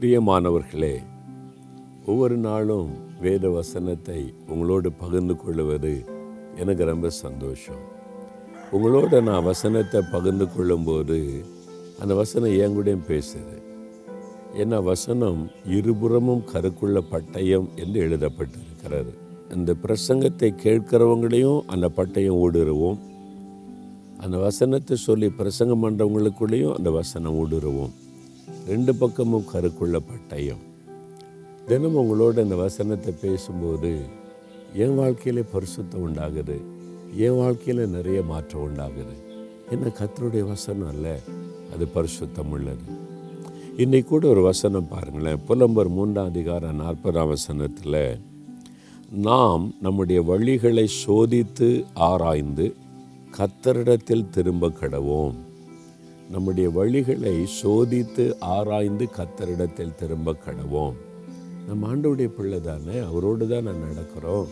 பிரியமானவர்களே ஒவ்வொரு நாளும் வேத வசனத்தை உங்களோடு பகிர்ந்து கொள்வது எனக்கு ரொம்ப சந்தோஷம். உங்களோட நான் வசனத்தை பகிர்ந்து கொள்ளும்போது அந்த வசனம் என் கூடயும் பேசுது. ஏன்னா வசனம் இருபுறமும் கருக்குள்ள பட்டயம் என்று எழுதப்பட்டிருக்கிறது. அந்த பிரசங்கத்தை கேட்கிறவங்களையும் அந்த பட்டயம் ஊடுருவோம். அந்த வசனத்தை சொல்லி பிரசங்கம் பண்ணுறவங்களுக்குள்ளேயும் அந்த வசனம் ஊடுருவோம். ரெண்டு பக்கமும் கருக்குள்ள பட்டயம் தினமும் உங்களோட இந்த வசனத்தை பேசும்போது என் வாழ்க்கையில் பரிசுத்தம் உண்டாகுது. என் வாழ்க்கையில் நிறைய மாற்றம் உண்டாகுது. என்ன கத்தருடைய வசனம் அல்ல அது பரிசுத்தம் உள்ளது. இன்னைக்கு கூட ஒரு வசனம் பாருங்களேன். புலம்பர் மூன்றாம் அதிகாரம் நாற்பதாம் வசனத்தில் நாம் நம்முடைய வழிகளை சோதித்து ஆராய்ந்து கத்தரிடத்தில் திரும்ப கடவோம். நம்முடைய வழிகளை சோதித்து ஆராய்ந்து கத்தரிடத்தில் திரும்ப கடவோம். நம்ம ஆண்டவுடைய பிள்ளை தானே அவரோடு தான் நான் நடக்கிறோம்.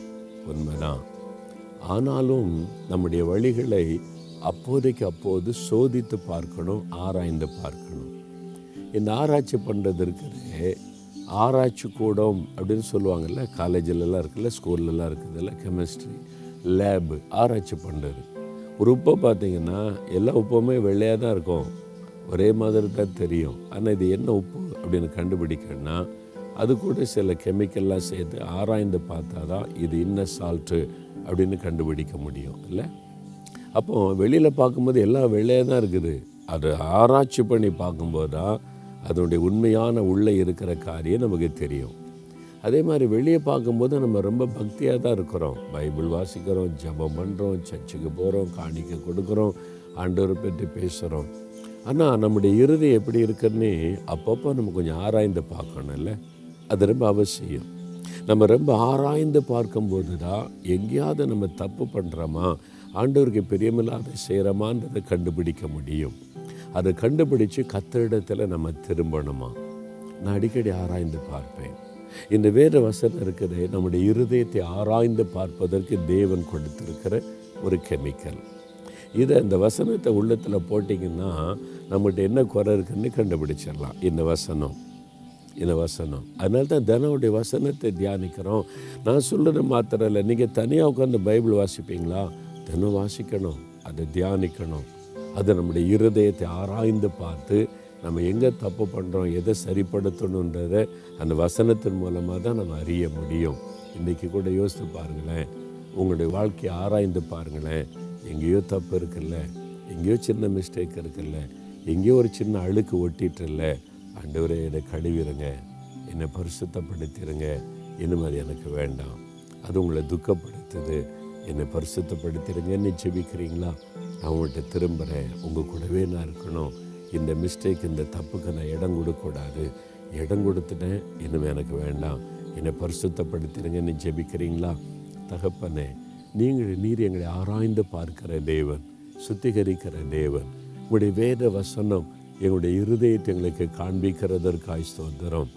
உண்மைதான். ஆனாலும் நம்முடைய வழிகளை அப்போதைக்கு அப்போது சோதித்து பார்க்கணும் ஆராய்ந்து பார்க்கணும். இந்த ஆராய்ச்சி பண்ணுறதுக்கு ஆராய்ச்சி கூடம் அப்படின்னு சொல்லுவாங்கல்ல காலேஜிலலாம் இருக்குல்ல ஸ்கூல்லலாம் இருக்குதுல்ல கெமிஸ்ட்ரி லேபு ஆராய்ச்சி பண்ணுறது ஒரு உப்பை பார்த்தீங்கன்னா எல்லா உப்புமே வெள்ளையாக தான் இருக்கும். ஒரே மாதிரி தான் தெரியும். ஆனால் இது என்ன உப்பு அப்படின்னு கண்டுபிடிக்கணும்னா அது கூட சில கெமிக்கல்லாம் சேர்த்து ஆராய்ந்து பார்த்தா தான் இது இன்ன சால்ட்டு அப்படின்னு கண்டுபிடிக்க முடியும் இல்லை? அப்போ வெளியில் பார்க்கும்போது எல்லாம் வெள்ளையாக தான் இருக்குது. அதை ஆராய்ச்சி பண்ணி பார்க்கும்போது தான் அதனுடைய உண்மையான உள்ளே இருக்கிற காரியம் நமக்கு தெரியும். அதே மாதிரி வெளியே பார்க்கும்போது நம்ம ரொம்ப பக்தியாக தான் இருக்கிறோம். பைபிள் வாசிக்கிறோம் ஜெபம் பண்ணுறோம் சர்ச்சுக்கு போகிறோம் காணிக்க கொடுக்குறோம் ஆண்டவரை பற்றி பேசுகிறோம் ஆனால் நம்முடைய இறுதி எப்படி இருக்குன்னு அப்பப்போ நம்ம கொஞ்சம் ஆராய்ந்து பார்க்கணும்ல? அது ரொம்ப அவசியம். நம்ம ரொம்ப ஆராய்ந்து பார்க்கும்போது தான் எங்கேயாவது நம்ம தப்பு பண்ணுறோமா ஆண்டவருக்கு பிரியமில்லாத செய்கிறோமான்றதை கண்டுபிடிக்க முடியும். அதை கண்டுபிடிச்சு கத்திரிடத்தில் நம்ம திரும்பணுமா? நான் அடிக்கடி ஆராய்ந்து பார்ப்பேன். இந்த வேத வசனம் இருக்குது நம்முடைய இருதயத்தை ஆராய்ந்து பார்ப்பதற்கு தேவன் கொடுத்திருக்கிற ஒரு கெமிக்கல். இதை இந்த வசனத்தை உள்ளத்தில் போட்டிங்கன்னா நம்மகிட்ட என்ன குறை இருக்குன்னு கண்டுபிடிச்சிடலாம். இந்த வசனம் இந்த வசனம். அதனால தான் தினமுடைய வசனத்தை தியானிக்கிறோம். நான் சொல்கிறது மாத்திரம் இல்லை நீங்கள் தனியாக உட்காந்து பைபிள் வாசிப்பீங்களா? தினம் வாசிக்கணும் அதை தியானிக்கணும். அதை நம்முடைய இருதயத்தை ஆராய்ந்து பார்த்து நம்ம எங்கே தப்பு பண்ணுறோம் எதை சரிப்படுத்தணுன்றதை அந்த வசனத்தின் மூலமாக தான் நம்ம அறிய முடியும். இன்றைக்கி கூட யோசித்து பாருங்களேன். உங்களுடைய வாழ்க்கையை ஆராய்ந்து பாருங்களேன். எங்கேயோ தப்பு இருக்குல்ல. எங்கேயோ சின்ன மிஸ்டேக் இருக்குல்ல. எங்கேயோ ஒரு சின்ன அழுக்கு ஒட்டிட்டுல ஆண்டவரே என்னை கழுவிடுங்க. என்னை பரிசுத்தப்படுத்திடுங்க. இனிமே அது எனக்கு வேண்டாம். அது உங்களை துக்கப்படுத்துது. என்னை பரிசுத்தப்படுத்திடுங்கன்னு ஜெபிக்கிறீங்களா? நான் உங்கள்கிட்ட திரும்புகிறேன் உங்கள் கூடவே நான் இருக்கணும். இந்த மிஸ்டேக் இந்த தப்புக்கு நான் இடம் கொடுக்கக்கூடாது. இடம் கொடுத்துட்டேன் இனிமேல் எனக்கு வேண்டாம். என்னை பரிசுத்தப்படுத்திடுங்கன்னு ஜெபிக்கிறீங்களா? தகப்பனே நீங்கள் நீர் எங்களை ஆராய்ந்து பார்க்கிற தேவன் சுத்திகரிக்கிற தேவன். உங்களுடைய வேத வசனம் எங்களுடைய இருதயத்தை எங்களுக்கு காண்பிக்கிறதற்காய் ஸ்தோத்திரம்.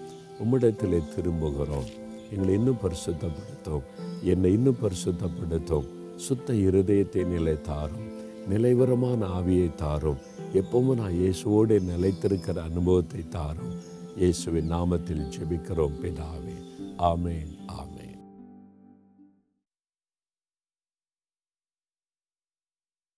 உம்மிடத்தில் திரும்புகிறோம். எங்களை இன்னும் பரிசுத்தப்படுத்தும். என்னை இன்னும் பரிசுத்தப்படுத்தும். சுத்த இருதயத்தை நிலை தாரும் நிலைவரமான ஆவியை தாரும். எப்பவும் நான் இயேசுவோடு நிலைத்திருக்கிற அனுபவத்தை தாரும். இயேசுவின் நாமத்தில் ஜெபிக்கிறோம் பிதாவே. ஆமேன்